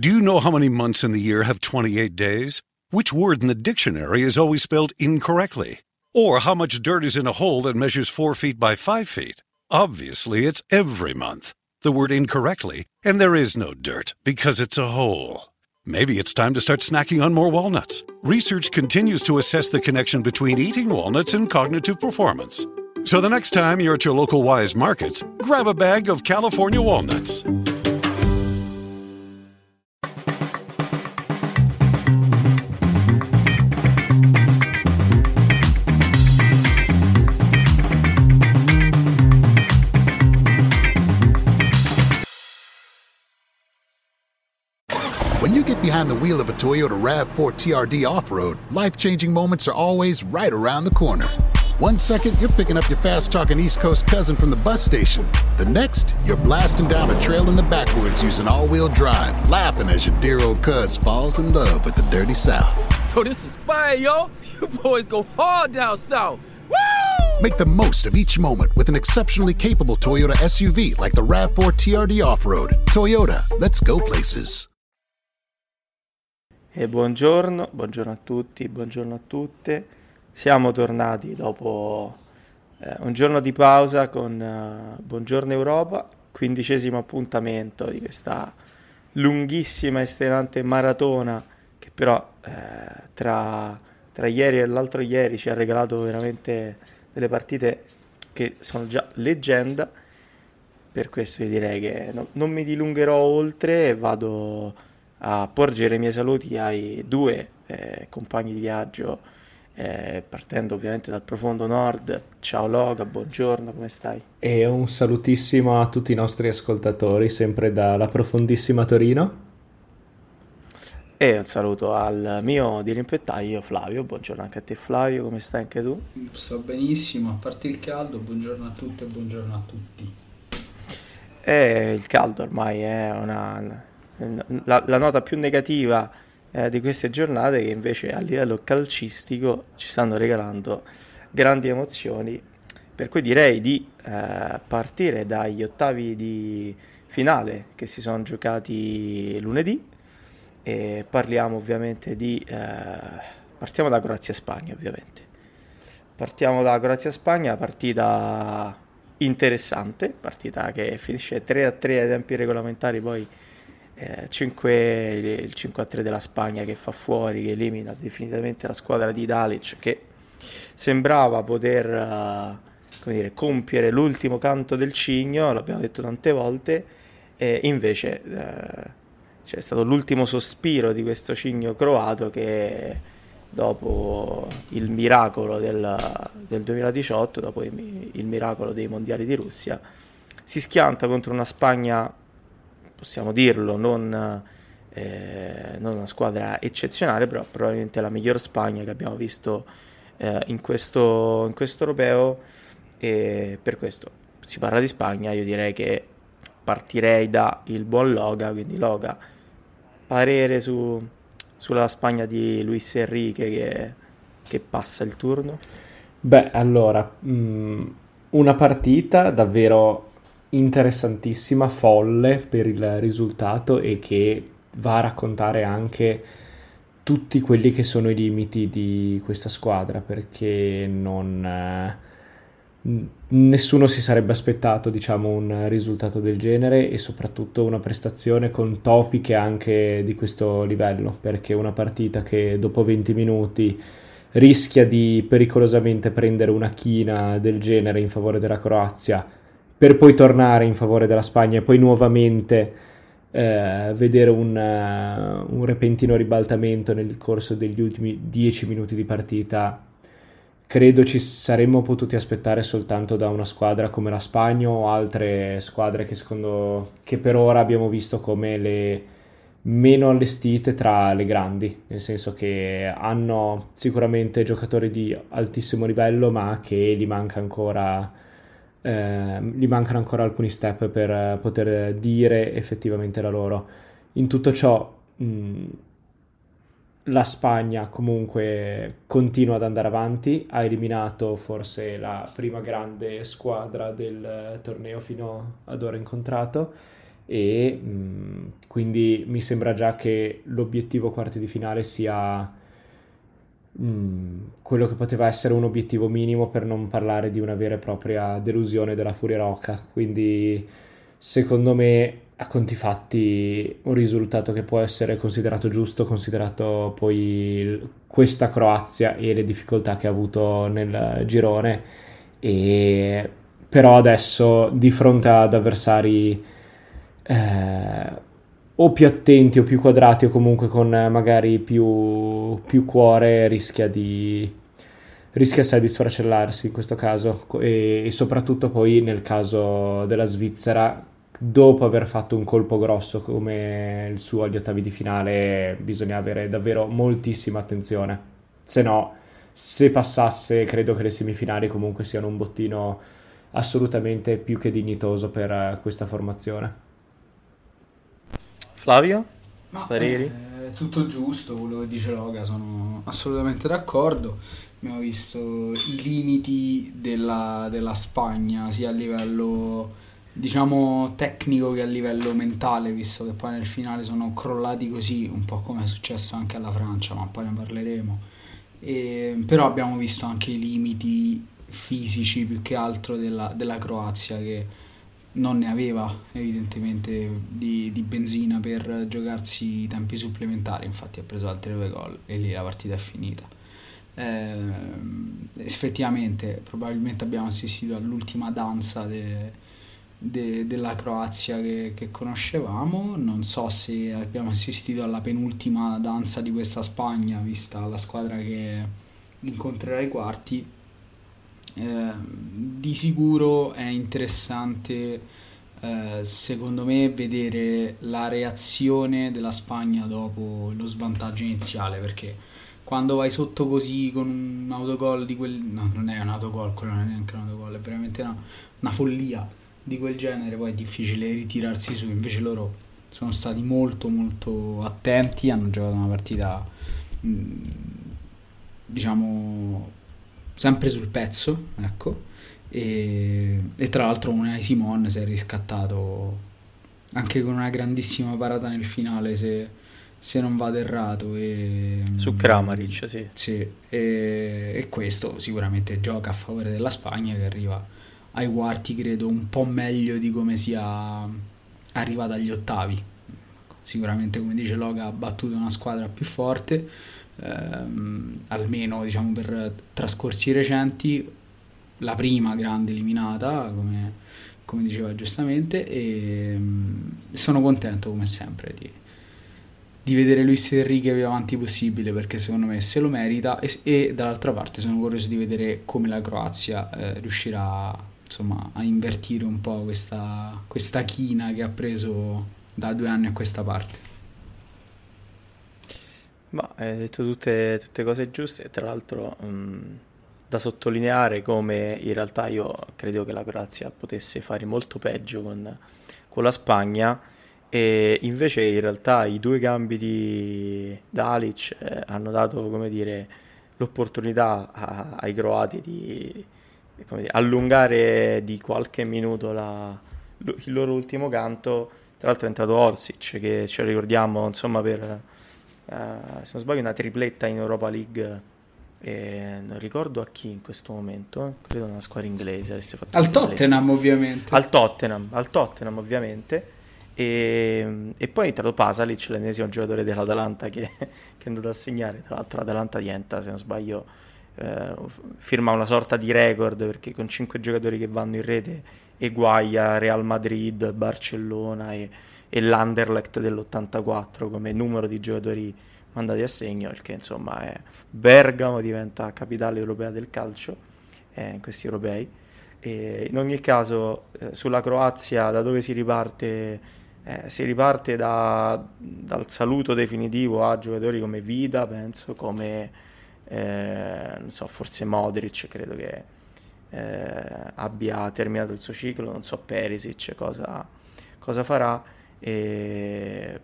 Do you know how many months in the year have 28 days? Which word in the dictionary is always spelled incorrectly? Or how much dirt is in a hole that measures 4 feet by 5 feet? Obviously, it's every month. The word incorrectly, and there is no dirt because it's a hole. Maybe it's time to start snacking on more walnuts. Research continues to assess the connection between eating walnuts and cognitive performance. So the next time you're at your local Wise Markets, grab a bag of California walnuts. Wheel of a Toyota RAV4 TRD off road, life changing moments are always right around the corner. One second, you're picking up your fast talking East Coast cousin from the bus station. The next, you're blasting down a trail in the backwoods using all wheel drive, laughing as your dear old cuz falls in love with the dirty South. Yo, this is fire, yo. You boys go hard down south. Woo! Make the most of each moment with an exceptionally capable Toyota SUV like the RAV4 TRD Off Road. Toyota, let's go places. E buongiorno, buongiorno a tutti, buongiorno a tutte. Siamo tornati dopo eh, un giorno di pausa con uh, Buongiorno Europa, quindicesimo appuntamento di questa lunghissima e estenuante maratona che però eh, tra, tra ieri e l'altro ieri ci ha regalato veramente delle partite che sono già leggenda. Per questo io direi che no, non mi dilungherò oltre e vado a porgere i miei saluti ai due eh, compagni di viaggio, eh, partendo ovviamente dal profondo nord. Ciao Loga, buongiorno, come stai? E un salutissimo a tutti i nostri ascoltatori, sempre dalla profondissima Torino. E un saluto al mio dirimpettaio Flavio, buongiorno anche a te Flavio, come stai anche tu? Sto benissimo, a parte il caldo, buongiorno a tutte e buongiorno a tutti. E il caldo ormai è una la, la nota più negativa eh, di queste giornate che invece a livello calcistico ci stanno regalando grandi emozioni. Per cui direi di eh, partire dagli ottavi di finale che si sono giocati lunedì e parliamo ovviamente di eh, partiamo da Croazia-Spagna ovviamente. Partiamo da Croazia-Spagna partita interessante partita che finisce 3 a 3 ai tempi regolamentari poi eh, 5, il 5 a 3 della Spagna che fa fuori, che elimina definitivamente la squadra di Dalic che sembrava poter uh, dire, compiere l'ultimo canto del cigno, l'abbiamo detto tante volte, e invece uh, c'è stato l'ultimo sospiro di questo cigno croato che dopo il miracolo del, del 2018, dopo il, il miracolo dei mondiali di Russia, si schianta contro una Spagna possiamo dirlo, non, eh, non, una squadra eccezionale, però probabilmente la miglior Spagna che abbiamo visto eh, in, questo, in questo europeo e per questo si parla di Spagna, io direi che partirei da il buon Loga, quindi Loga, parere su, sulla Spagna di Luis Enrique che, che passa il turno? Beh, allora, mh, mm, una partita davvero interessantissima, folle per il risultato e che va a raccontare anche tutti quelli che sono i limiti di questa squadra perché non eh, nessuno si sarebbe aspettato diciamo un risultato del genere e soprattutto una prestazione con topiche anche di questo livello perché una partita che dopo 20 minuti rischia di pericolosamente prendere una china del genere in favore della Croazia per poi tornare in favore della Spagna e poi nuovamente eh, vedere un, uh, un, repentino ribaltamento nel corso degli ultimi dieci minuti di partita, credo ci saremmo potuti aspettare soltanto da una squadra come la Spagna o altre squadre che, secondo, che per ora abbiamo visto come le meno allestite tra le grandi, nel senso che hanno sicuramente giocatori di altissimo livello, ma che gli manca ancora eh, gli mancano ancora alcuni step per eh, poter dire effettivamente la loro. In tutto ciò, mh, la Spagna comunque continua ad andare avanti, ha eliminato forse la prima grande squadra del torneo fino ad ora incontrato e mh, mm, quindi mi sembra già che l'obiettivo quarti di finale sia mm, quello che poteva essere un obiettivo minimo per non parlare di una vera e propria delusione della Furia Rocca, quindi secondo me a conti fatti un risultato che può essere considerato giusto, considerato poi questa Croazia e le difficoltà che ha avuto nel girone. E però adesso di fronte ad avversari eh, o più attenti o più quadrati o comunque con magari più, più cuore rischia di rischia sai di sfracellarsi in questo caso. E, e, soprattutto poi nel caso della Svizzera dopo aver fatto un colpo grosso come il suo agli ottavi di finale bisogna avere davvero moltissima attenzione. Se no se passasse credo che le semifinali comunque siano un bottino assolutamente più che dignitoso per eh, questa formazione Flavio? Ma, Pareri? Eh, tutto giusto, quello che dice Loga, sono assolutamente d'accordo. Abbiamo visto i limiti della, della Spagna, sia a livello diciamo tecnico che a livello mentale, visto che poi nel finale sono crollati così, un po' come è successo anche alla Francia, ma poi ne parleremo. E, però abbiamo visto anche i limiti fisici più che altro della, della Croazia che non ne aveva evidentemente di, di, benzina per giocarsi i tempi supplementari, infatti ha preso altri due gol e lì la partita è finita. Eh, effettivamente probabilmente abbiamo assistito all'ultima danza de, de, della Croazia che, che, conoscevamo, non so se abbiamo assistito alla penultima danza di questa Spagna, vista la squadra che incontrerà i quarti eh, di sicuro è interessante eh, secondo me vedere la reazione della Spagna dopo lo svantaggio iniziale perché quando vai sotto così con un autogol di quel no non è un autogol quello non è neanche un autogol è veramente una, una follia di quel genere poi è difficile ritirarsi su. Invece loro sono stati molto molto attenti hanno giocato una partita diciamo sempre sul pezzo, ecco, e, e tra l'altro Unai Simon si è riscattato anche con una grandissima parata nel finale se, se non vado errato. E, Su Kramaric, sì. Sì, e, e, questo sicuramente gioca a favore della Spagna che arriva ai quarti, credo, un po' meglio di come sia arrivata agli ottavi. Sicuramente, come dice Loga, ha battuto una squadra più forte ehm, almeno diciamo per trascorsi recenti, la prima grande eliminata, come, come diceva giustamente, e ehm, sono contento come sempre di, di vedere Luis Enrique più avanti possibile perché secondo me se lo merita e, e dall'altra parte sono curioso di vedere come la Croazia eh, riuscirà insomma, a invertire un po' questa, questa china che ha preso da due anni a questa parte. Ma hai detto tutte, tutte cose giuste, tra l'altro um, da sottolineare come in realtà io credo che la Croazia potesse fare molto peggio con, con la Spagna e invece in realtà i due cambi di Dalic eh, hanno dato come dire, l'opportunità ai croati di dire, allungare di qualche minuto la, il loro ultimo canto. Tra l'altro è entrato Orsic che ce lo ricordiamo insomma per se non sbaglio una tripletta in Europa League e non ricordo a chi in questo momento, eh. credo una squadra inglese avesse fatto al Tottenham ovviamente. Al Tottenham, al Tottenham ovviamente. E, e poi entrato Pasalic, l'ennesimo giocatore dell'Atalanta che, che, è andato a segnare, tra l'altro l'Atalanta diventa, se non sbaglio, eh, firma una sorta di record perché con 5 giocatori che vanno in rete eguaglia Real Madrid, Barcellona e, e l'Anderlecht dell'84 come numero di giocatori mandati a segno, perché insomma è Bergamo diventa capitale europea del calcio eh, in questi europei. E in ogni caso, eh, sulla Croazia, da dove si riparte? Eh, si riparte da, dal saluto definitivo a giocatori come Vida, penso, come eh, so, forse Modric, credo che eh, abbia terminato il suo ciclo, non so Perisic cosa, cosa farà e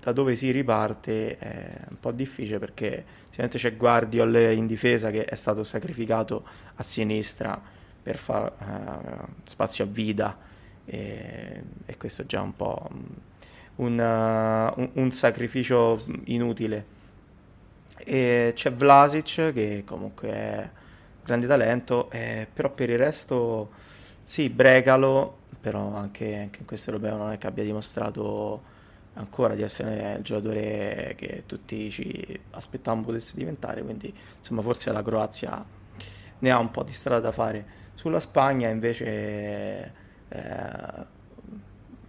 da dove si riparte è un po' difficile perché sicuramente c'è Guardiol in difesa che è stato sacrificato a sinistra per fare uh, spazio a Vida e, e questo è già un po' un, uh, un, un sacrificio inutile. E c'è Vlasic che comunque è grande talento, eh, però per il resto sì, Brecalo, però anche, anche in questo europeo non è che abbia dimostrato ancora di essere il giocatore che tutti ci aspettavamo potesse diventare, quindi insomma forse la Croazia ne ha un po' di strada da fare. Sulla Spagna invece eh,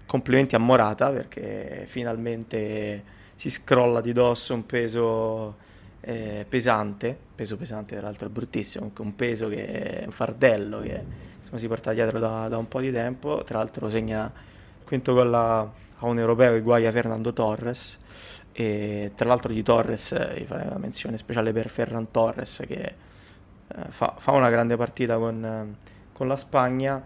complimenti a Morata perché finalmente si scrolla di dosso un peso eh, pesante, peso pesante tra l'altro è bruttissimo, un peso che è un fardello che insomma, si porta dietro da, da, un po' di tempo, tra l'altro segna il quinto gol a, a un europeo che guaglia Fernando Torres. E tra l'altro di Torres eh, farei una menzione speciale per Ferran Torres che eh, fa, fa, una grande partita con, eh, con la Spagna.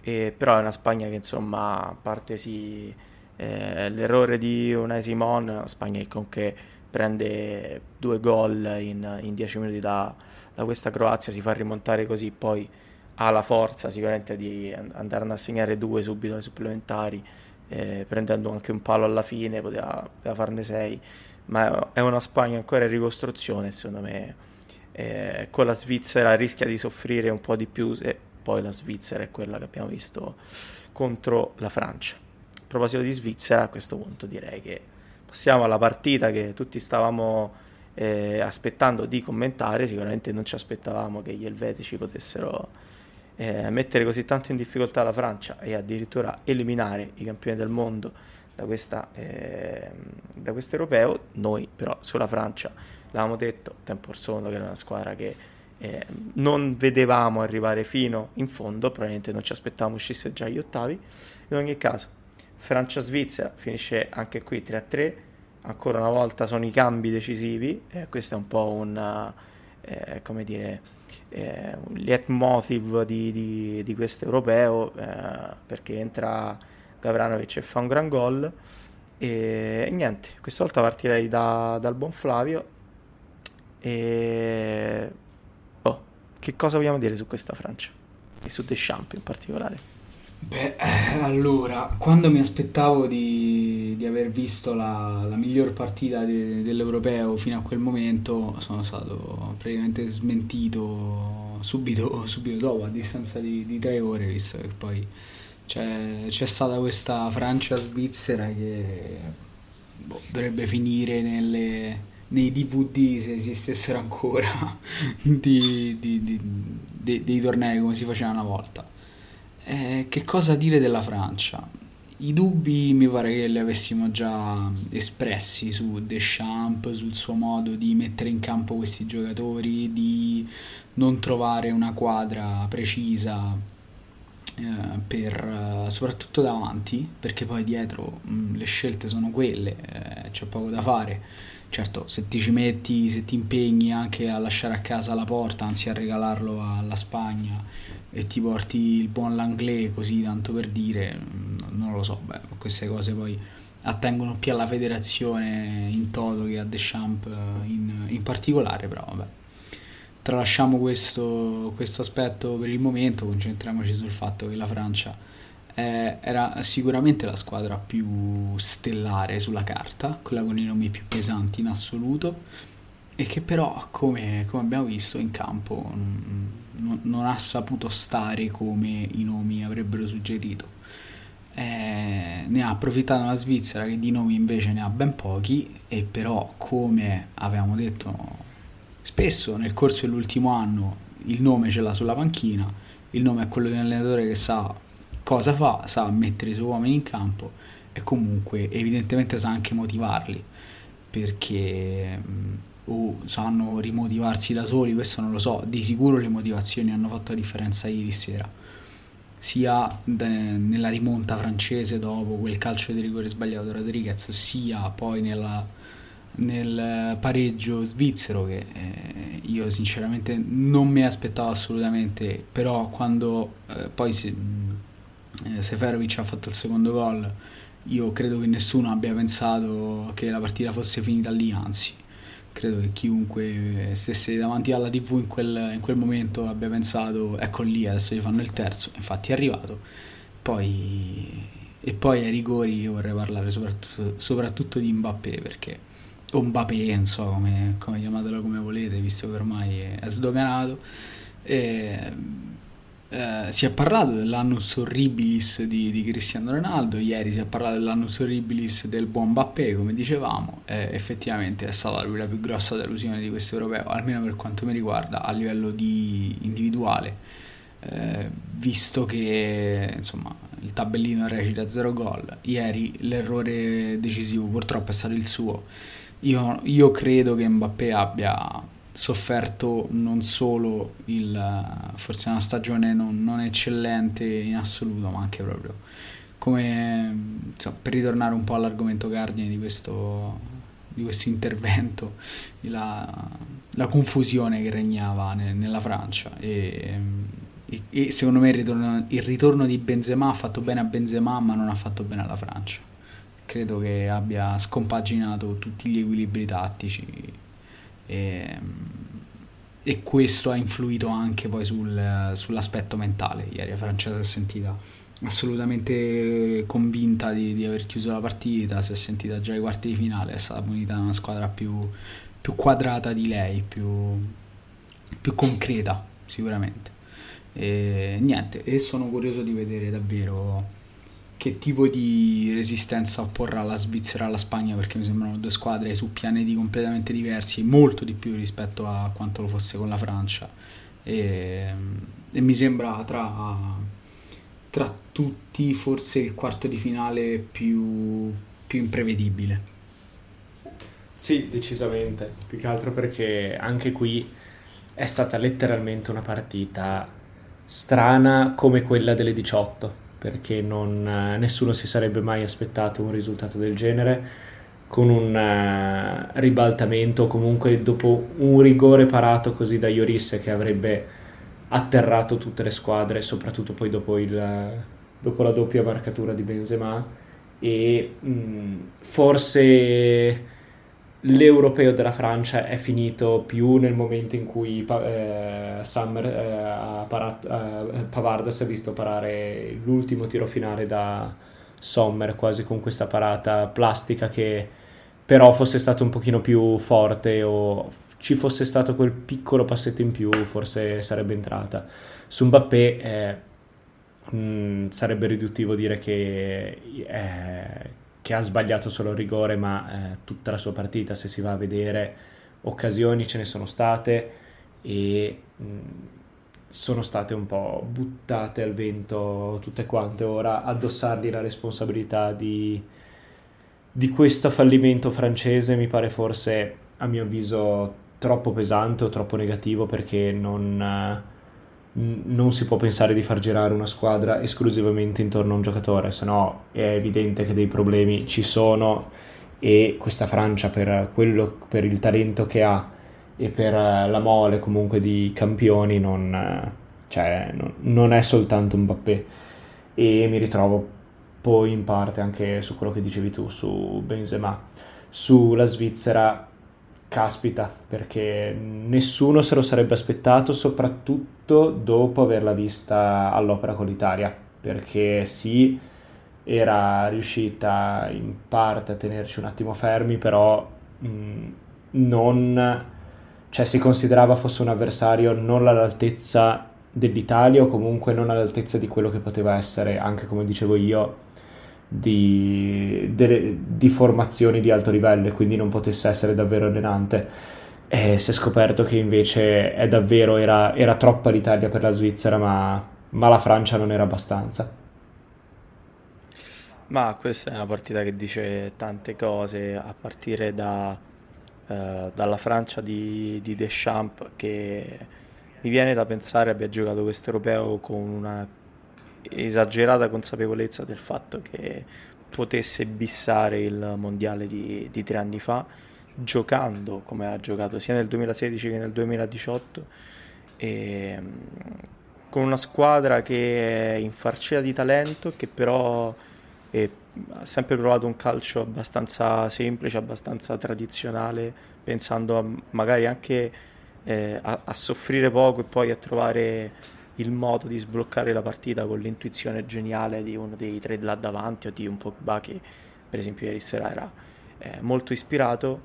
E, però è una Spagna che insomma a parte sì, eh, l'errore di Unai Simon una Spagna che comunque prende due gol in, in dieci minuti da, da, questa Croazia, si fa rimontare così, poi ha la forza sicuramente di andare a segnare due subito ai supplementari, eh, prendendo anche un palo alla fine, poteva, poteva, farne sei, ma è una Spagna ancora in ricostruzione, secondo me. Eh, con la Svizzera rischia di soffrire un po' di più se poi la Svizzera è quella che abbiamo visto contro la Francia. A proposito di Svizzera, a questo punto direi che passiamo alla partita che tutti stavamo eh, aspettando di commentare, sicuramente non ci aspettavamo che gli elvetici potessero eh, mettere così tanto in difficoltà la Francia e addirittura eliminare i campioni del mondo da, questa, eh, da questo europeo. Noi però sulla Francia l'avevamo detto tempo or sono che era una squadra che eh, non vedevamo arrivare fino in fondo, probabilmente non ci aspettavamo uscisse già agli ottavi. In ogni caso, Francia-Svizzera finisce anche qui 3-3, ancora una volta sono i cambi decisivi, eh, questo è un po' un, eh, come dire, eh, leitmotiv di, di, di questo europeo, eh, perché entra Gavranovic e fa un gran gol, e, e niente, questa volta partirei da, dal buon Flavio, e oh, che cosa vogliamo dire su questa Francia? E su Deschamps in particolare? Beh, eh, allora, quando mi aspettavo di, di aver visto la, la miglior partita de, dell'Europeo fino a quel momento, sono stato praticamente smentito subito, subito dopo, a distanza di, di tre ore, visto che poi c'è, c'è stata questa Francia-Svizzera che boh, dovrebbe finire nelle, nei DVD, se esistessero ancora, di, dei tornei come si faceva una volta eh, che cosa dire della Francia? I dubbi mi pare che li avessimo già espressi su Deschamps, sul suo modo di mettere in campo questi giocatori, di non trovare una quadra precisa eh, per, soprattutto davanti, perché poi dietro mh, mm, le scelte sono quelle, eh, c'è poco da fare. Certo, se ti ci metti, se ti impegni anche a lasciare a casa la porta, anzi a regalarlo alla Spagna, e ti porti il buon Langlais così tanto per dire, non lo so, beh, queste cose poi attengono più alla federazione in toto che a Deschamps in, in particolare, però vabbè. Tralasciamo questo, questo aspetto per il momento, concentriamoci sul fatto che la Francia eh, era sicuramente la squadra più stellare sulla carta, quella con i nomi più pesanti in assoluto e che però, come, come abbiamo visto in campo, non, non, ha saputo stare come i nomi avrebbero suggerito. Eh, ne ha approfittato la Svizzera che di nomi invece ne ha ben pochi e però come avevamo detto spesso nel corso dell'ultimo anno il nome ce l'ha sulla panchina, il nome è quello di un allenatore che sa cosa fa, sa mettere i suoi uomini in campo e comunque evidentemente sa anche motivarli perché o sanno rimotivarsi da soli, questo non lo so, di sicuro le motivazioni hanno fatto la differenza ieri sera, sia nella rimonta francese dopo quel calcio di rigore sbagliato da Rodriguez, sia poi nella, nel pareggio svizzero che eh, io sinceramente non mi aspettavo assolutamente, però quando eh, poi se, eh, Seferovic ha fatto il secondo gol, io credo che nessuno abbia pensato che la partita fosse finita lì, anzi credo che chiunque stesse davanti alla tv in quel, in quel momento abbia pensato ecco lì adesso gli fanno il terzo infatti è arrivato. Poi, e poi ai rigori io vorrei parlare soprattutto, soprattutto di Mbappé perché o Mbappé insomma come, come chiamatelo come volete visto che ormai è sdoganato e, eh, si è parlato dell'annus horribilis di, di, Cristiano Ronaldo, ieri si è parlato dell'annus horribilis del buon Mbappé, come dicevamo, e effettivamente è stata lui la più grossa delusione di questo europeo, almeno per quanto mi riguarda, a livello di individuale, eh, visto che insomma, il tabellino recita 0 gol, ieri l'errore decisivo purtroppo è stato il suo. Io, io credo che Mbappé abbia sofferto non solo il, forse una stagione non, non, eccellente in assoluto, ma anche proprio come insomma, per ritornare un po' all'argomento cardine di questo, di questo intervento, la, la, confusione che regnava ne, nella Francia e, e, e, secondo me il ritorno, il ritorno di Benzema ha fatto bene a Benzema ma non ha fatto bene alla Francia. Credo che abbia scompaginato tutti gli equilibri tattici e, e questo ha influito anche poi sul, sull'aspetto mentale. Ieri la Francia si è sentita assolutamente convinta di, di, aver chiuso la partita, si è sentita già ai quarti di finale, è stata punita da una squadra più, più quadrata di lei, più, più concreta sicuramente. E niente, e sono curioso di vedere davvero che tipo di resistenza opporrà la Svizzera alla Spagna perché mi sembrano due squadre su pianeti completamente diversi molto di più rispetto a quanto lo fosse con la Francia. E, e mi sembra tra, tra, tutti forse il quarto di finale più, più imprevedibile. Sì decisamente. Più che altro perché anche qui è stata letteralmente una partita strana come quella delle 18 perché non, eh, nessuno si sarebbe mai aspettato un risultato del genere con un uh, ribaltamento comunque dopo un rigore parato così da Ioris che avrebbe atterrato tutte le squadre soprattutto poi dopo, il, dopo la doppia marcatura di Benzema. E mh, mm, forse l'europeo della Francia è finito più nel momento in cui eh, Summer, eh, parato, eh, Pavard si è visto parare l'ultimo tiro finale da Sommer quasi con questa parata plastica che però fosse stato un pochino più forte o ci fosse stato quel piccolo passetto in più forse sarebbe entrata. Su Mbappé eh, mh, mm, sarebbe riduttivo dire che eh, che ha sbagliato solo il rigore, ma eh, tutta la sua partita, se si va a vedere, occasioni ce ne sono state e mh, sono state un po' buttate al vento tutte quante. Ora addossargli la responsabilità di, di questo fallimento francese mi pare forse, a mio avviso, troppo pesante o troppo negativo perché non... Eh, non si può pensare di far girare una squadra esclusivamente intorno a un giocatore, se no è evidente che dei problemi ci sono e questa Francia per, quello, per il talento che ha e per la mole comunque di campioni non, cioè, non, non è soltanto un Mbappé. E mi ritrovo poi in parte anche su quello che dicevi tu su Benzema. Sulla Svizzera caspita, perché nessuno se lo sarebbe aspettato, soprattutto dopo averla vista all'opera con l'Italia, perché sì, era riuscita in parte a tenerci un attimo fermi, però mh, non, cioè si considerava fosse un avversario non all'altezza dell'Italia o comunque non all'altezza di quello che poteva essere, anche come dicevo io, di, delle, di formazioni di alto livello e quindi non potesse essere davvero allenante. E si è scoperto che invece è davvero, era, era troppa l'Italia per la Svizzera, ma, ma la Francia non era abbastanza. Ma questa è una partita che dice tante cose, a partire da, eh, dalla Francia di, di, Deschamps, che mi viene da pensare abbia giocato questo europeo con una esagerata consapevolezza del fatto che potesse bissare il mondiale di, di tre anni fa giocando come ha giocato sia nel 2016 che nel 2018 e, con una squadra che è infarcita di talento che però è, ha sempre provato un calcio abbastanza semplice, abbastanza tradizionale pensando a, magari anche eh, a, a soffrire poco e poi a trovare il modo di sbloccare la partita con l'intuizione geniale di uno dei tre là davanti o di un Pogba che per esempio ieri sera era eh, molto ispirato,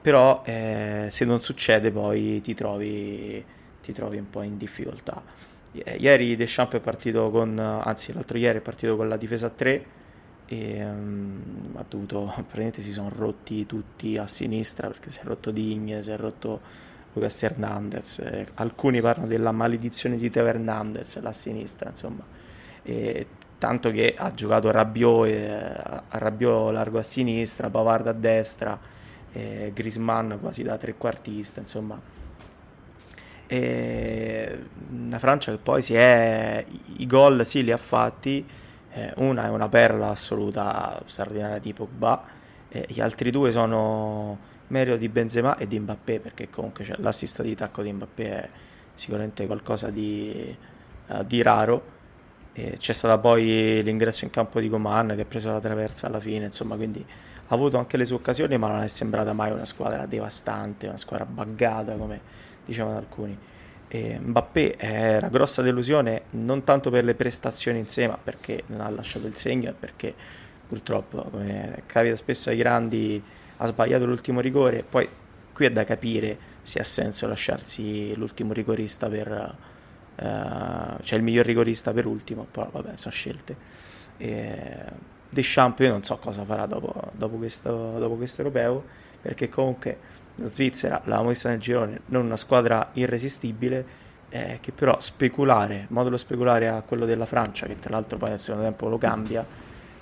però eh, se non succede poi ti trovi, ti trovi un po' in difficoltà. Ieri Deschamps è partito con, anzi l'altro ieri è partito con la difesa a 3 e um, ha dovuto, praticamente si sono rotti tutti a sinistra perché si è rotto Digne, si è rotto Lucas Hernandez, eh, alcuni parlano della maledizione di Teo Hernandez là a sinistra, insomma, e, tanto che ha giocato Rabiot, eh, Rabiot largo a sinistra, Pavard a destra, eh, Grisman quasi da trequartista, insomma. E una Francia che poi si è i gol sì li ha fatti eh, una è una perla assoluta straordinaria di Pogba gli altri due sono merito di Benzema e di Mbappé perché comunque cioè, l'assist di tacco di Mbappé è sicuramente qualcosa di, uh, di raro. E c'è stato poi l'ingresso in campo di Coman che ha preso la traversa alla fine insomma quindi ha avuto anche le sue occasioni ma non è sembrata mai una squadra devastante una squadra buggata come dicevano alcuni. E Mbappé è una grossa delusione non tanto per le prestazioni in sé ma perché non ha lasciato il segno e perché purtroppo come capita spesso ai grandi ha sbagliato l'ultimo rigore, poi qui è da capire se ha senso lasciarsi l'ultimo rigorista per... Uh, cioè il miglior rigorista per ultimo, però vabbè, sono scelte. E Deschamps io non so cosa farà dopo, dopo, questo, dopo questo europeo, perché comunque la Svizzera l'ha messa nel girone, non una squadra irresistibile, eh, che però speculare, modulo speculare a quello della Francia, che tra l'altro poi nel secondo tempo lo cambia,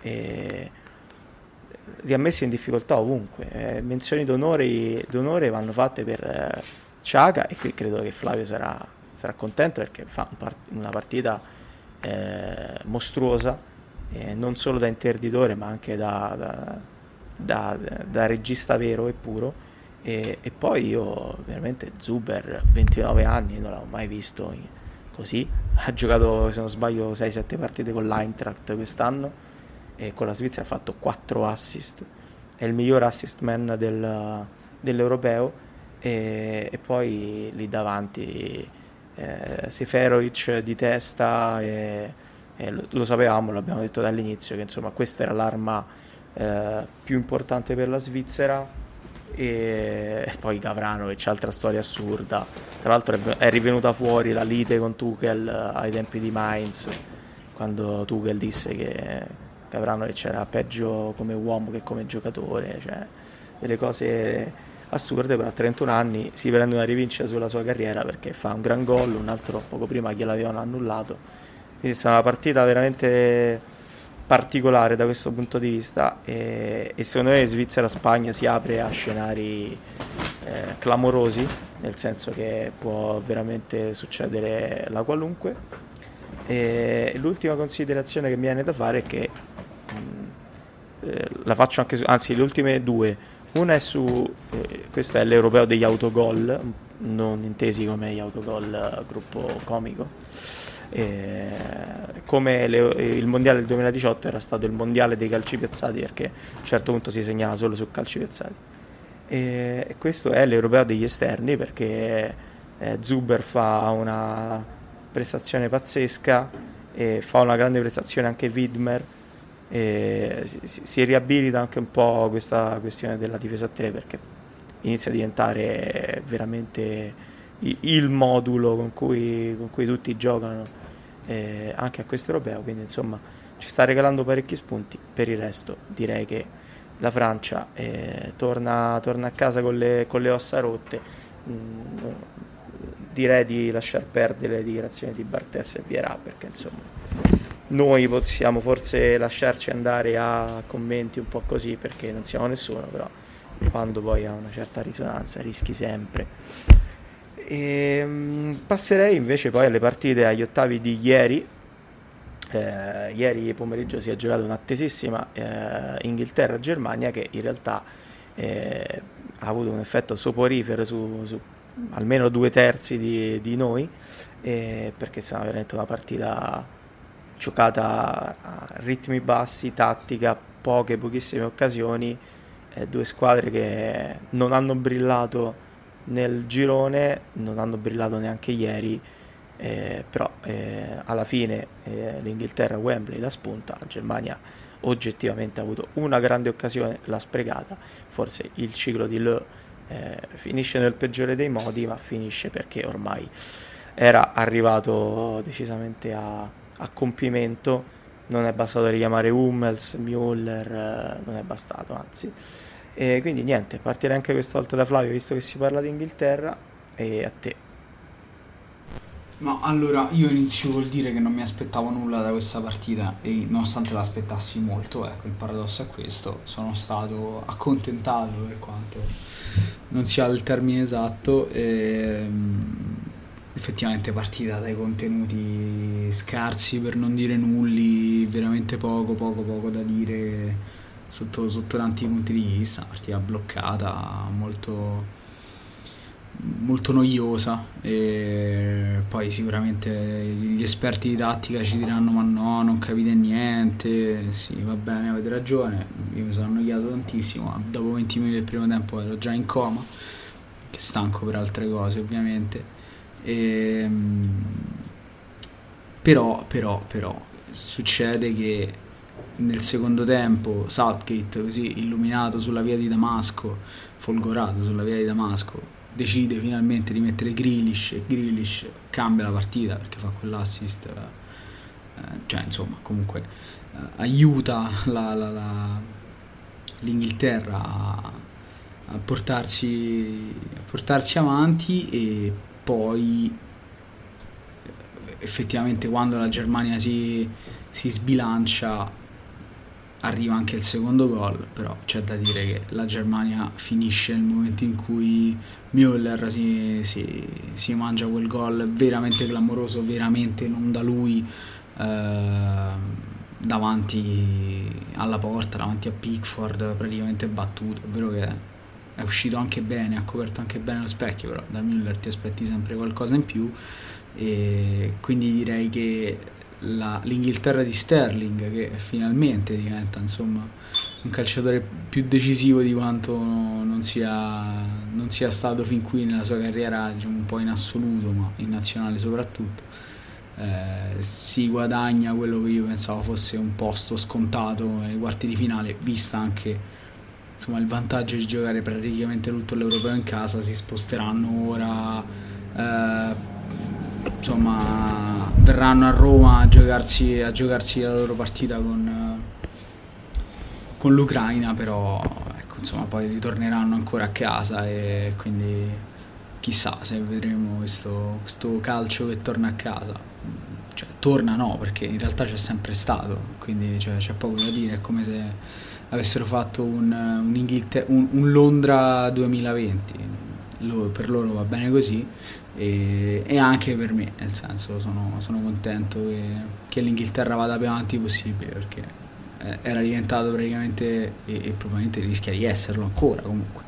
e li ha messi in difficoltà ovunque. Eh, menzioni d'onore, d'onore, vanno fatte per eh, Ciaga e qui credo che Flavio sarà, sarà contento perché fa una partita eh, mostruosa, eh, non solo da interditore ma anche da, da, da, da regista vero e puro. E, e, poi io veramente Zuber, 29 anni, non l'avevo mai visto così. Ha giocato, se non sbaglio, 6-7 partite con l'Eintracht quest'anno e con la Svizzera ha fatto 4 assist, è il miglior assist man del, dell'europeo. E, e, poi lì davanti eh, Seferovic di testa e, e lo, lo, sapevamo, l'abbiamo detto dall'inizio che insomma questa era l'arma eh, più importante per la Svizzera. E poi Gavranovic, altra storia assurda. Tra l'altro è rivenuta fuori la lite con Tuchel ai tempi di Mainz, quando Tuchel disse che Gavranovic era peggio come uomo che come giocatore, cioè delle cose assurde, però a 31 anni si prende una rivincita sulla sua carriera perché fa un gran gol, un altro poco prima gliel'avevano annullato. Quindi è stata una partita veramente particolare da questo punto di vista e, e secondo me Svizzera-Spagna si apre a scenari eh, clamorosi, nel senso che può veramente succedere la qualunque. E l'ultima considerazione che mi viene da fare è che eh, la faccio anche su, anzi le ultime due, una è su, eh, questo è l'europeo degli autogol, non intesi come gli autogol eh, gruppo comico, eh, come le, il mondiale del 2018 era stato il mondiale dei calci piazzati perché a un certo punto si segnava solo su calci piazzati. E questo è l'europeo degli esterni perché eh, Zuber fa una prestazione pazzesca e fa una grande prestazione anche Widmer e si, si, riabilita anche un po' questa questione della difesa a 3 perché inizia a diventare veramente il, il modulo con cui, con cui, tutti giocano eh, anche a questo europeo. Quindi insomma ci sta regalando parecchi spunti. Per il resto direi che la Francia eh, torna, torna, a casa con le, con le ossa rotte. Mm, direi di lasciar perdere le dichiarazioni di Bartes e Vierà perché insomma noi possiamo forse lasciarci andare a commenti un po' così perché non siamo nessuno, però quando poi ha una certa risonanza rischi sempre. E, ehm, passerei invece poi alle partite agli ottavi di ieri. Eh, ieri pomeriggio si è giocata un'attesissima eh, Inghilterra-Germania che in realtà eh, ha avuto un effetto soporifero su, su almeno due terzi di, di noi eh, perché è stata veramente una partita giocata a ritmi bassi, tattica, poche, pochissime occasioni, eh, due squadre che non hanno brillato nel girone, non hanno brillato neanche ieri eh, però eh, alla fine eh, l'Inghilterra Wembley la spunta, la Germania oggettivamente ha avuto una grande occasione, l'ha sprecata, forse il ciclo di Le eh, finisce nel peggiore dei modi, ma finisce perché ormai era arrivato decisamente a, a compimento, non è bastato richiamare Hummels, Müller, eh, non è bastato, anzi. E quindi niente, partirei anche questa volta da Flavio, visto che si parla di Inghilterra, e a te. Ma allora io inizio col dire che non mi aspettavo nulla da questa partita e nonostante l'aspettassi molto, ecco il paradosso è questo, sono stato accontentato per quanto non sia il termine esatto e mm, effettivamente partita dai contenuti scarsi per non dire nulli, veramente poco poco poco da dire sotto, sotto tanti punti di vista, partita bloccata, molto molto noiosa. E poi sicuramente gli esperti di tattica ci diranno ma no non capite niente. Sì va bene avete ragione. Io mi sono annoiato tantissimo dopo 20 minuti del primo tempo ero già in coma che stanco per altre cose ovviamente ehm, però però però succede che nel secondo tempo Southgate così illuminato sulla via di Damasco folgorato sulla via di Damasco decide finalmente di mettere Grealish e Grealish cambia la partita perché fa quell'assist eh, cioè insomma comunque eh, aiuta la, la, la, l'Inghilterra a, a, portarsi, a portarsi avanti e poi effettivamente quando la Germania si, si sbilancia arriva anche il secondo gol, però c'è da dire che la Germania finisce nel momento in cui Müller si, si, si mangia quel gol veramente clamoroso, veramente non da lui, eh, davanti alla porta, davanti a Pickford, praticamente battuto, è vero che è uscito anche bene, ha coperto anche bene lo specchio, però da Müller ti aspetti sempre qualcosa in più. E quindi direi che la, l'Inghilterra di Sterling che finalmente diventa insomma un calciatore più decisivo di quanto non sia, non sia stato fin qui nella sua carriera diciamo, un po' in assoluto ma in nazionale soprattutto eh, si guadagna quello che io pensavo fosse un posto scontato ai quarti di finale vista anche insomma, il vantaggio di giocare praticamente tutto l'europeo in casa si sposteranno ora eh, insomma verranno a Roma a giocarsi, a giocarsi la loro partita con, con l'Ucraina, però ecco, insomma, poi ritorneranno ancora a casa e quindi chissà se vedremo questo, questo calcio che torna a casa. Cioè, torna no, perché in realtà c'è sempre stato, quindi cioè, c'è poco da dire, è come se avessero fatto un, un, un, un Londra 2020. Lo, per loro va bene così, e, e, anche per me, nel senso sono, sono contento che, che, l'Inghilterra vada più avanti possibile perché eh, era diventato praticamente e, e, probabilmente rischia di esserlo ancora comunque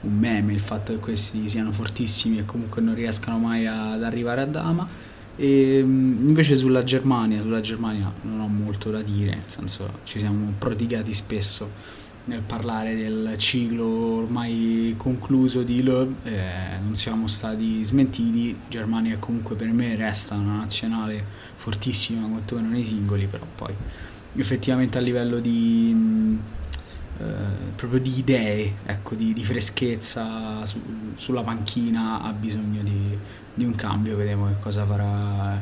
un meme il fatto che questi siano fortissimi e comunque non riescano mai ad arrivare a dama e mm, invece sulla Germania, sulla Germania non ho molto da dire, nel senso ci siamo prodigati spesso nel parlare del ciclo ormai concluso di Le, eh, non siamo stati smentiti. Germania comunque per me resta una nazionale fortissima, quantomeno nei singoli, però poi effettivamente a livello di, mh, eh, proprio di idee, ecco, di, di freschezza su, sulla panchina ha bisogno di, di un cambio. Vedremo che cosa farà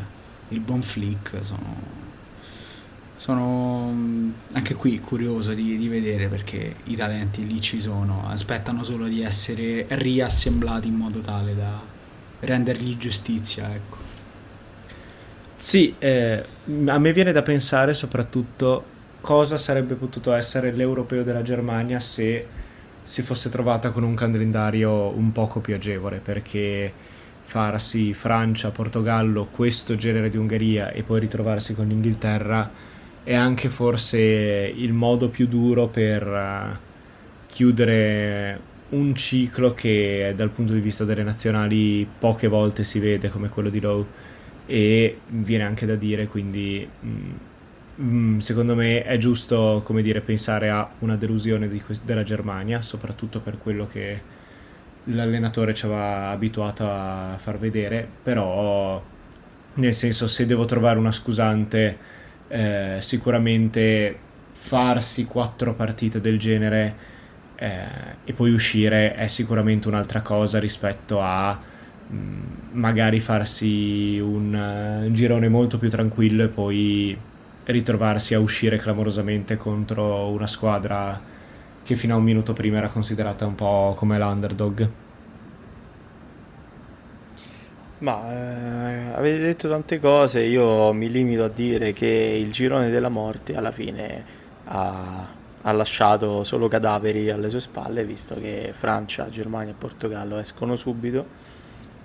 il buon Flick. Sono sono mm, anche qui curioso di, di, vedere perché i talenti lì ci sono, aspettano solo di essere riassemblati in modo tale da rendergli giustizia. Ecco. Sì, eh, a me viene da pensare soprattutto cosa sarebbe potuto essere l'europeo della Germania se si fosse trovata con un calendario un poco più agevole perché farsi Francia, Portogallo, questo genere di Ungheria e poi ritrovarsi con l'Inghilterra è anche forse il modo più duro per uh, chiudere un ciclo che dal punto di vista delle nazionali poche volte si vede come quello di Lowe. E viene anche da dire quindi mm, mm, secondo me è giusto come dire pensare a una delusione di, della Germania soprattutto per quello che l'allenatore ci aveva abituato a far vedere però nel senso se devo trovare una scusante eh, sicuramente farsi quattro partite del genere eh, e poi uscire è sicuramente un'altra cosa rispetto a mh, mm, magari farsi un uh, girone molto più tranquillo e poi ritrovarsi a uscire clamorosamente contro una squadra che fino a un minuto prima era considerata un po' come l'underdog. Ma eh, avete detto tante cose, io mi limito a dire che il girone della morte alla fine ha, ha lasciato solo cadaveri alle sue spalle, visto che Francia, Germania e Portogallo escono subito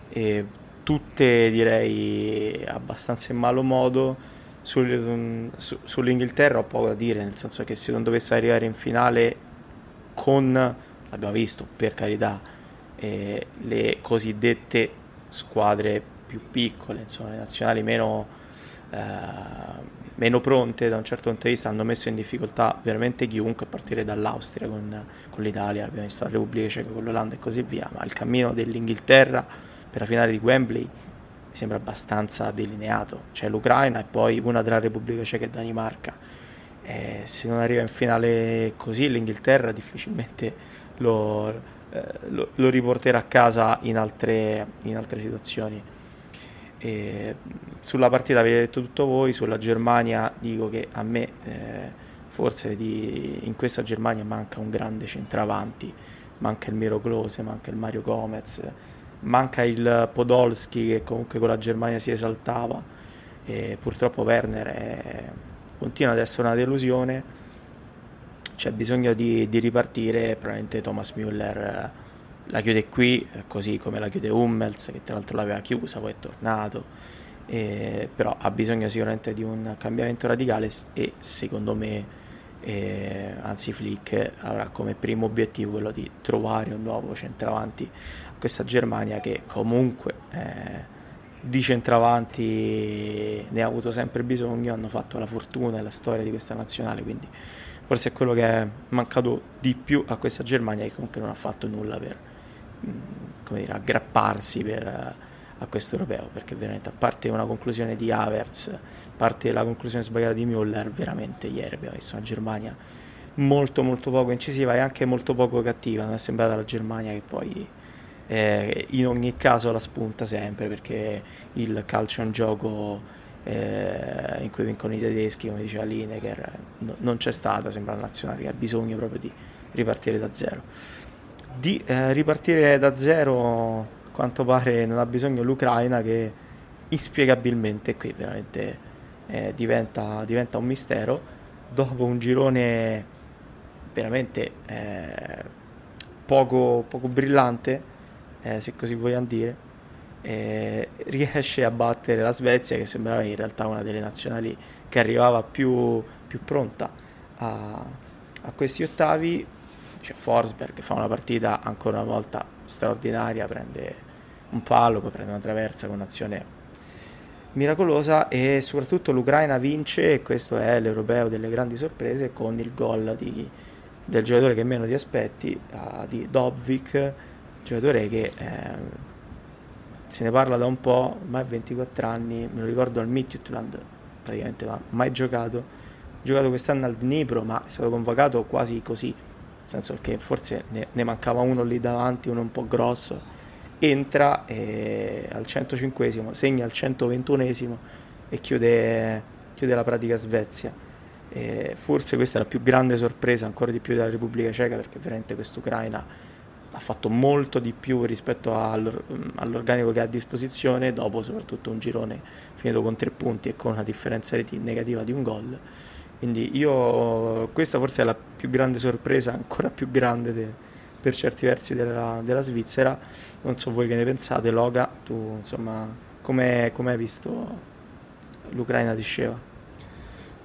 e tutte direi abbastanza in malo modo. Su, sull'Inghilterra ho poco da dire, nel senso che se non dovesse arrivare in finale con, l'abbiamo visto per carità, eh, le cosiddette squadre più piccole, insomma, le nazionali meno, eh, meno, pronte da un certo punto di vista hanno messo in difficoltà veramente chiunque a partire dall'Austria con, con l'Italia, abbiamo visto la Repubblica Ceca con l'Olanda e così via, ma il cammino dell'Inghilterra per la finale di Wembley mi sembra abbastanza delineato, c'è l'Ucraina e poi una della Repubblica Ceca e Danimarca. Eh, se non arriva in finale così l'Inghilterra difficilmente lo, eh, lo, lo, riporterà a casa in altre, in altre situazioni. E sulla partita avete detto tutto voi, sulla Germania dico che a me eh, forse di, in questa Germania manca un grande centravanti, manca il Miro Close, manca il Mario Gomez, manca il Podolski che comunque con la Germania si esaltava e purtroppo Werner è, continua ad essere una delusione. C'è bisogno di, di ripartire, probabilmente Thomas Müller eh, la chiude qui, eh, così come la chiude Hummels, che tra l'altro l'aveva chiusa, poi è tornato, eh, però ha bisogno sicuramente di un cambiamento radicale e secondo me, eh, anzi Flick avrà come primo obiettivo quello di trovare un nuovo centravanti a questa Germania che comunque eh, di centravanti ne ha avuto sempre bisogno, hanno fatto la fortuna e la storia di questa nazionale, quindi forse è quello che è mancato di più a questa Germania che comunque non ha fatto nulla per mm, dire, aggrapparsi per, a questo europeo perché veramente a parte una conclusione di Havertz a parte la conclusione sbagliata di Müller veramente ieri abbiamo visto una Germania molto molto poco incisiva e anche molto poco cattiva. Non è sembrata la Germania che poi eh, in ogni caso la spunta sempre perché il calcio è un gioco eh, in cui vincono i tedeschi, come diceva Lineker, no, non c'è stata, sembra la nazionale che ha bisogno proprio di ripartire da zero. Di eh, ripartire da zero, a quanto pare, non ha bisogno l'Ucraina che inspiegabilmente qui veramente eh, diventa, diventa, un mistero. Dopo un girone veramente eh, poco, poco brillante, eh, se così vogliamo dire, eh, riesce a battere la Svezia che sembrava in realtà una delle nazionali che arrivava più, più pronta a, a, questi ottavi. C'è Forsberg che fa una partita ancora una volta straordinaria prende un palo poi prende una traversa con un'azione miracolosa e soprattutto l'Ucraina vince e questo è l'europeo delle grandi sorprese con il gol di, del giocatore che meno ti aspetti uh, di Dobvik giocatore che eh, se ne parla da un po', ormai a 24 anni, me lo ricordo al Midtjylland, praticamente non ha mai giocato, ha giocato quest'anno al Dnipro, ma è stato convocato quasi così, nel senso che forse ne, ne mancava uno lì davanti, uno un po' grosso, entra e al 105esimo, segna al 121esimo e chiude, chiude la pratica Svezia. E forse questa è la più grande sorpresa, ancora di più della Repubblica Ceca, perché veramente quest'Ucraina ha fatto molto di più rispetto all'organico che ha a disposizione, dopo soprattutto un girone finito con tre punti e con una differenza reti negativa di un gol. Quindi io, questa forse è la più grande sorpresa, ancora più grande de, per certi versi della, della, Svizzera. Non so voi che ne pensate, Loga, tu insomma, come hai visto l'Ucraina di Sceva?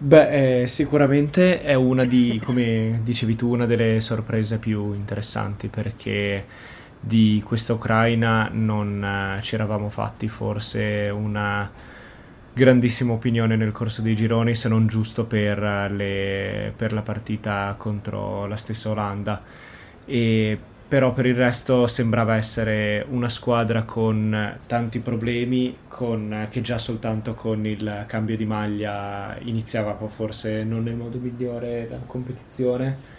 Beh, eh, sicuramente è una di, come dicevi tu, una delle sorprese più interessanti perché di questa Ucraina non eh, ci eravamo fatti forse una grandissima opinione nel corso dei gironi, se non giusto per, le, per la partita contro la stessa Olanda. E però per il resto sembrava essere una squadra con tanti problemi, con, che già soltanto con il cambio di maglia iniziava forse non nel modo migliore la competizione.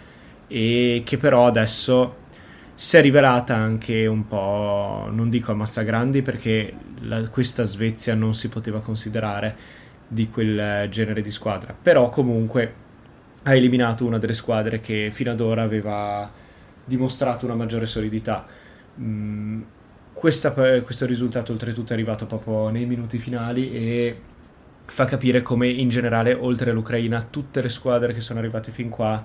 E che però adesso si è rivelata anche un po', non dico ammazzagrandi perché la, questa Svezia non si poteva considerare di quel genere di squadra, però comunque ha eliminato una delle squadre che fino ad ora aveva dimostrato una maggiore solidità. Mm, questa, questo risultato oltretutto è arrivato proprio nei minuti finali e fa capire come in generale oltre all'Ucraina tutte le squadre che sono arrivate fin qua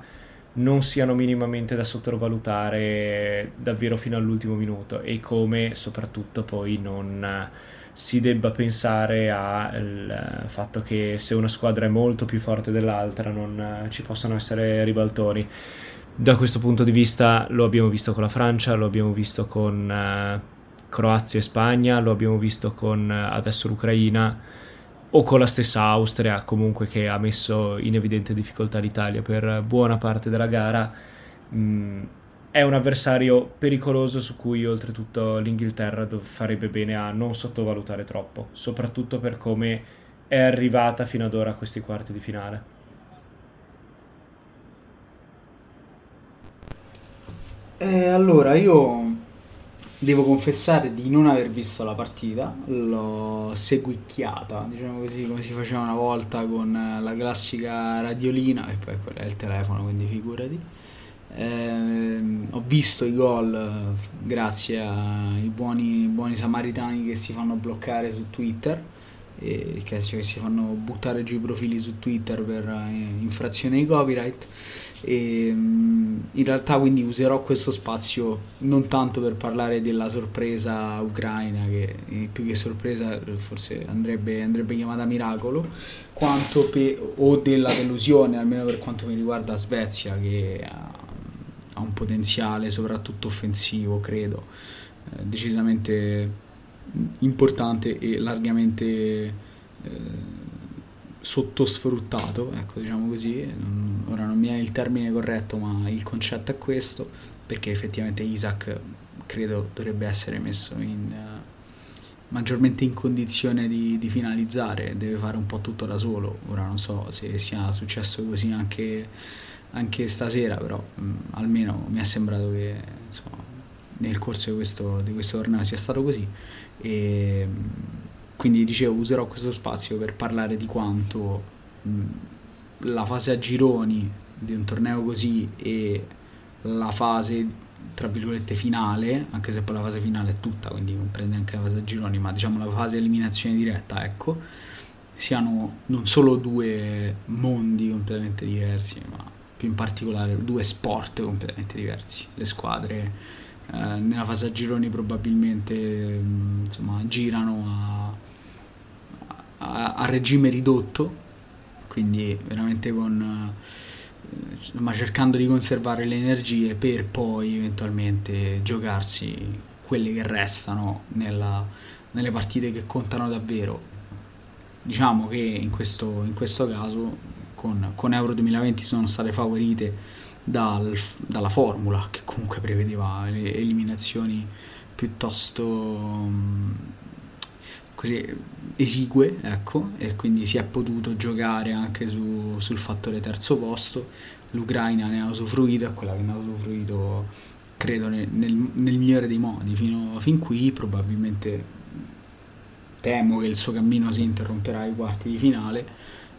non siano minimamente da sottovalutare davvero fino all'ultimo minuto e come soprattutto poi non si debba pensare al fatto che se una squadra è molto più forte dell'altra non ci possano essere ribaltoni da questo punto di vista lo abbiamo visto con la Francia, lo abbiamo visto con uh, Croazia e Spagna, lo abbiamo visto con uh, adesso l'Ucraina o con la stessa Austria comunque che ha messo in evidente difficoltà l'Italia per buona parte della gara. Mm, è un avversario pericoloso su cui oltretutto l'Inghilterra farebbe bene a non sottovalutare troppo, soprattutto per come è arrivata fino ad ora a questi quarti di finale. Eh, allora, io devo confessare di non aver visto la partita, l'ho seguicchiata, diciamo così, come si faceva una volta con la classica radiolina, e poi quello è il telefono, quindi figurati. Eh, ho visto i gol grazie ai buoni, buoni samaritani che si fanno bloccare su Twitter e che, si fanno buttare giù i profili su Twitter per eh, infrazione di copyright. E mm, in realtà quindi userò questo spazio non tanto per parlare della sorpresa ucraina che eh, più che sorpresa forse andrebbe, andrebbe chiamata miracolo quanto pe- o della delusione almeno per quanto mi riguarda Svezia che ha, ha un potenziale soprattutto offensivo credo. Eh, decisamente importante e largamente eh, sottosfruttato, ecco diciamo così, ora non mi è il termine corretto ma il concetto è questo, perché effettivamente Isaac credo dovrebbe essere messo in, uh, maggiormente in condizione di, di, finalizzare, deve fare un po' tutto da solo, ora non so se sia successo così anche, anche stasera, però mh, mm, almeno mi è sembrato che insomma, nel corso di questo, di questo torneo sia stato così e quindi dicevo userò questo spazio per parlare di quanto mh, la fase a gironi di un torneo così e la fase tra virgolette finale, anche se poi la fase finale è tutta, quindi comprende anche la fase a gironi, ma diciamo la fase eliminazione diretta, ecco, siano non solo due mondi completamente diversi, ma più in particolare due sport completamente diversi, le squadre eh, nella fase a gironi probabilmente mm, insomma, girano a, a, a, regime ridotto, quindi veramente con, eh, ma cercando di conservare le energie per poi eventualmente giocarsi quelle che restano nella, nelle partite che contano davvero. Diciamo che in questo, in questo caso con, con Euro 2020 sono state favorite dal, dalla formula che comunque prevedeva le eliminazioni piuttosto um, così esigue ecco e quindi si è potuto giocare anche su, sul fattore terzo posto. l'Ucraina ne ha usufruito è quella che ne ha usufruito credo nel, nel, nel migliore dei modi fino fin qui. Probabilmente temo che il suo cammino si interromperà ai quarti di finale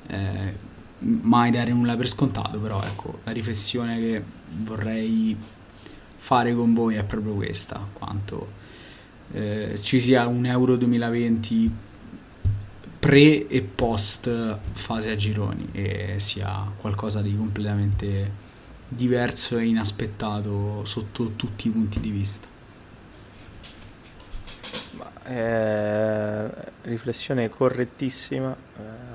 eh, mai dare nulla per scontato, però ecco, la riflessione che vorrei fare con voi è proprio questa, quanto eh, ci sia un Euro 2020 pre e post fase a gironi e sia qualcosa di completamente diverso e inaspettato sotto tutti i punti di vista. Eh, riflessione correttissima. Eh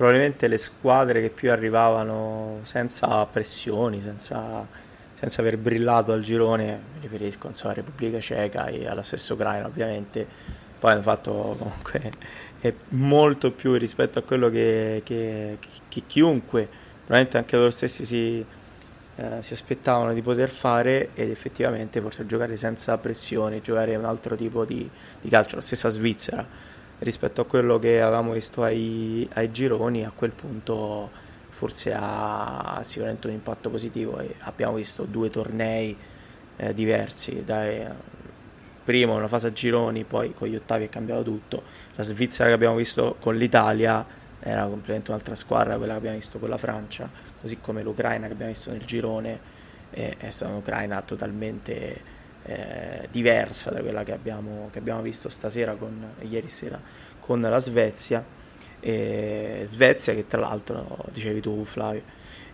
probabilmente le squadre che più arrivavano senza pressioni, senza, senza aver brillato al girone, mi riferisco so, alla Repubblica Ceca e alla stessa Ucraina ovviamente, poi hanno fatto comunque molto più rispetto a quello che, che, che chiunque, probabilmente anche loro stessi si, eh, si aspettavano di poter fare ed effettivamente forse giocare senza pressione, giocare un altro tipo di, di calcio, la stessa Svizzera rispetto a quello che avevamo visto ai, ai gironi, a quel punto forse ha sicuramente un impatto positivo. Abbiamo visto due tornei eh, diversi, dai, primo una fase a gironi, poi con gli ottavi è cambiato tutto, la Svizzera che abbiamo visto con l'Italia era completamente un'altra squadra quella che abbiamo visto con la Francia, così come l'Ucraina che abbiamo visto nel girone è, è stata un'Ucraina totalmente eh, diversa da quella che abbiamo, che abbiamo visto stasera con, ieri sera con la Svezia. E Svezia che tra l'altro, dicevi tu Flavio,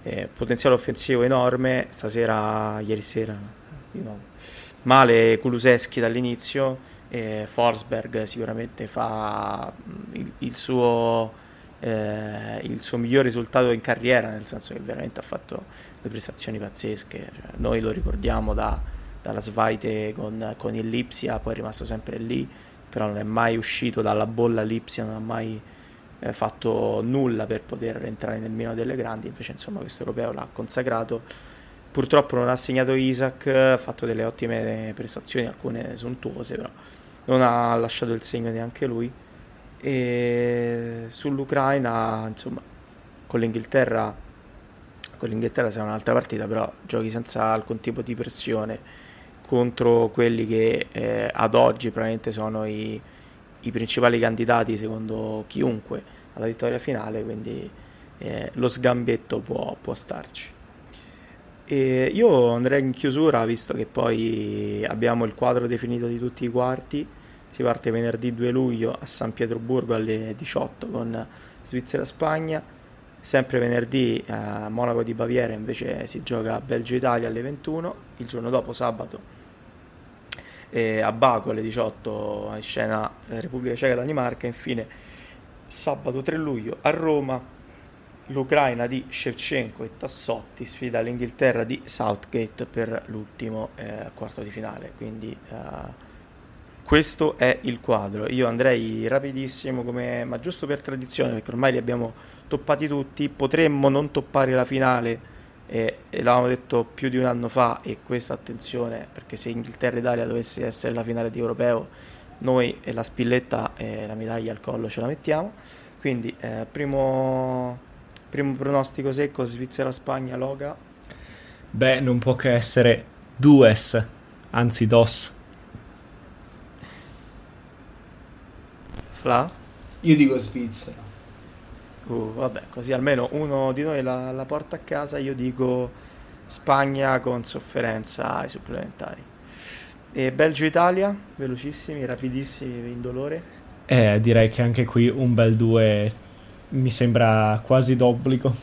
eh, potenziale offensivo enorme, stasera, ieri sera, di nuovo. Male Kuluseschi dall'inizio, Forsberg sicuramente fa il, il suo eh, il suo miglior risultato in carriera, nel senso che veramente ha fatto delle prestazioni pazzesche. Cioè, noi lo ricordiamo da, dalla Svaite con, con il Lipsia, poi è rimasto sempre lì, però non è mai uscito dalla bolla Lipsia, non ha mai eh, fatto nulla per poter entrare nel meno delle grandi, invece insomma questo europeo l'ha consacrato. Purtroppo non ha segnato Isaac, ha fatto delle ottime prestazioni, alcune sontuose, però non ha lasciato il segno neanche lui e sull'Ucraina, insomma, con l'Inghilterra, con l'Inghilterra sarà un'altra partita, però giochi senza alcun tipo di pressione contro quelli che eh, ad oggi probabilmente sono i, i, principali candidati secondo chiunque alla vittoria finale, quindi eh, lo sgambetto può, può starci. E io andrei in chiusura, visto che poi abbiamo il quadro definito di tutti i quarti si parte venerdì 2 luglio a San Pietroburgo alle 18 con Svizzera-Spagna. Sempre venerdì a Monaco di Baviera invece si gioca Belgio-Italia alle 21. Il giorno dopo, sabato, e a Baku alle 18 in scena Repubblica Ceca-Danimarca. Infine, sabato 3 luglio a Roma l'Ucraina di Shevchenko e Tassotti sfida l'Inghilterra di Southgate per l'ultimo eh, quarto di finale. Quindi. Eh, questo è il quadro. Io andrei rapidissimo, come, ma giusto per tradizione, perché ormai li abbiamo toppati tutti. Potremmo non toppare la finale, eh, e l'avevamo detto più di un anno fa, e questa attenzione, perché se Inghilterra e Italia dovesse essere la finale di europeo, noi la spilletta e la medaglia al collo ce la mettiamo. Quindi, eh, primo, primo pronostico secco, Svizzera-Spagna, Loga. Beh, non può che essere dues, anzi dos. Fla? Io dico Svizzera. Uh, vabbè, così almeno uno di noi la, la porta a casa. Io dico Spagna con sofferenza ai supplementari. E Belgio-Italia, velocissimi, rapidissimi, indolore. Eh, direi che anche qui un bel 2 mi sembra quasi d'obbligo.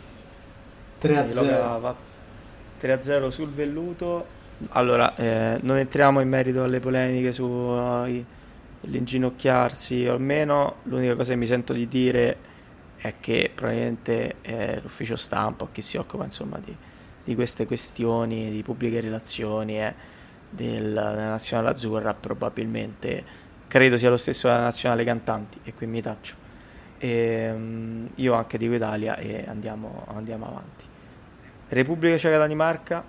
3-0. 3-0 sul velluto. Allora, eh, non entriamo in merito alle polemiche sui uh, l'inginocchiarsi, o almeno l'unica cosa che mi sento di dire è che probabilmente eh, l'ufficio stampa chi si occupa insomma di, di queste questioni di pubbliche relazioni eh, del, della nazionale azzurra probabilmente credo sia lo stesso della nazionale cantanti e qui mi taccio e, um, io anche dico Italia e andiamo, andiamo avanti Repubblica Ceca Danimarca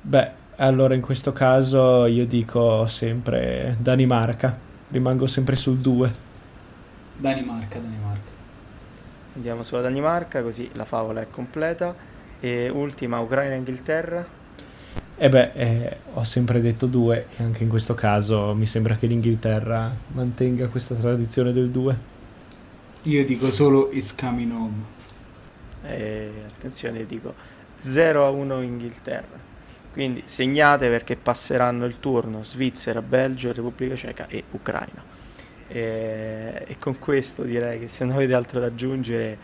beh allora in questo caso io dico sempre Danimarca, rimango sempre sul 2. Danimarca, Danimarca. Andiamo sulla Danimarca così la favola è completa. E ultima Ucraina-Inghilterra. E beh, eh, ho sempre detto 2 e anche in questo caso mi sembra che l'Inghilterra mantenga questa tradizione del 2. Io dico solo It's coming home. E attenzione, dico 0 a 1 Inghilterra. Quindi segnate perché passeranno il turno Svizzera, Belgio, Repubblica Ceca e Ucraina. E, e con questo direi che se non avete altro da aggiungere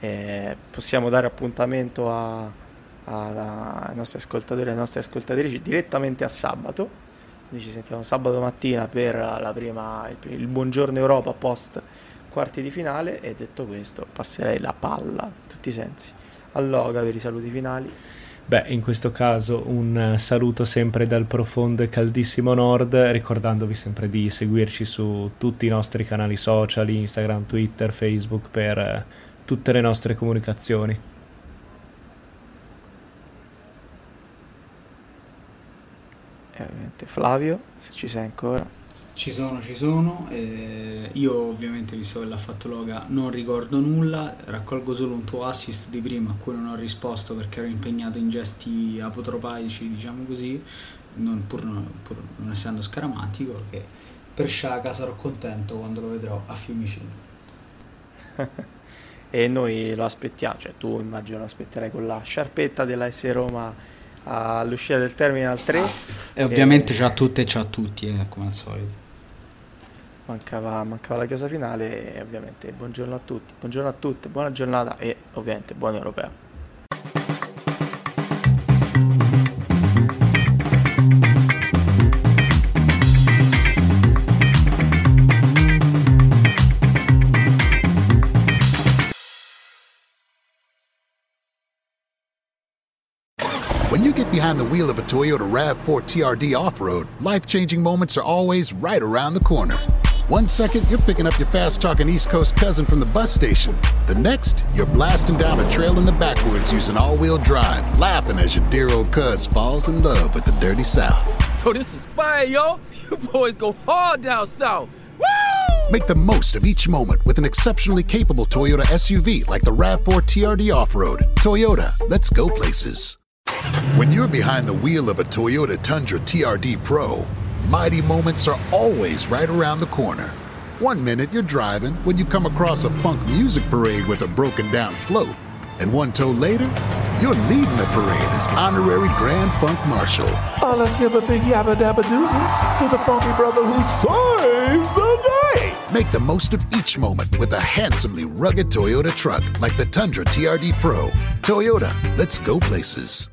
eh, possiamo dare appuntamento a, a, ai nostri ascoltatori e alle nostre ascoltatrici direttamente a sabato. Quindi ci sentiamo sabato mattina per la prima, il, il buongiorno Europa post quarti di finale e detto questo passerei la palla in tutti i sensi al Loga per i saluti finali. Beh, in questo caso un eh, saluto sempre dal profondo e caldissimo nord, ricordandovi sempre di seguirci su tutti i nostri canali social, Instagram, Twitter, Facebook per eh, tutte le nostre comunicazioni. Eh, Flavio, se ci sei ancora. Ci sono, ci sono. Eh, io ovviamente, visto che l'ha fatto Loga, non ricordo nulla. Raccolgo solo un tuo assist di prima a cui non ho risposto perché ero impegnato in gesti apotropaici, diciamo così, non, pur, non, pur non essendo scaramantico, che per Sciaca sarò contento quando lo vedrò a Fiumicino. e noi lo aspettiamo, cioè tu immagino lo aspetterai con la sciarpetta della S Roma all'uscita del Terminal 3. Ah, e ovviamente e... c'ha tutte e c'ha tutti, eh, come al solito mancava, mancava la chiusa finale e ovviamente buongiorno a tutti, buongiorno a tutte, buona giornata e ovviamente buon europeo. When you get behind the wheel of a Toyota RAV4 TRD off road, life changing moments are always right around the corner. One second, you're picking up your fast talking East Coast cousin from the bus station. The next, you're blasting down a trail in the backwoods using all wheel drive, laughing as your dear old cuz falls in love with the dirty South. Yo, this is fire, yo. You boys go hard down south. Woo! Make the most of each moment with an exceptionally capable Toyota SUV like the RAV4 TRD Off Road. Toyota, let's go places. When you're behind the wheel of a Toyota Tundra TRD Pro, mighty moments are always right around the corner. One minute you're driving when you come across a funk music parade with a broken down float. And one toe later, you're leading the parade as honorary Grand Funk Marshal. Oh, let's give a big yabba dabba doozy to the funky brother who saved the day. Make the most of each moment with a handsomely rugged Toyota truck like the Tundra TRD Pro. Toyota, let's go places.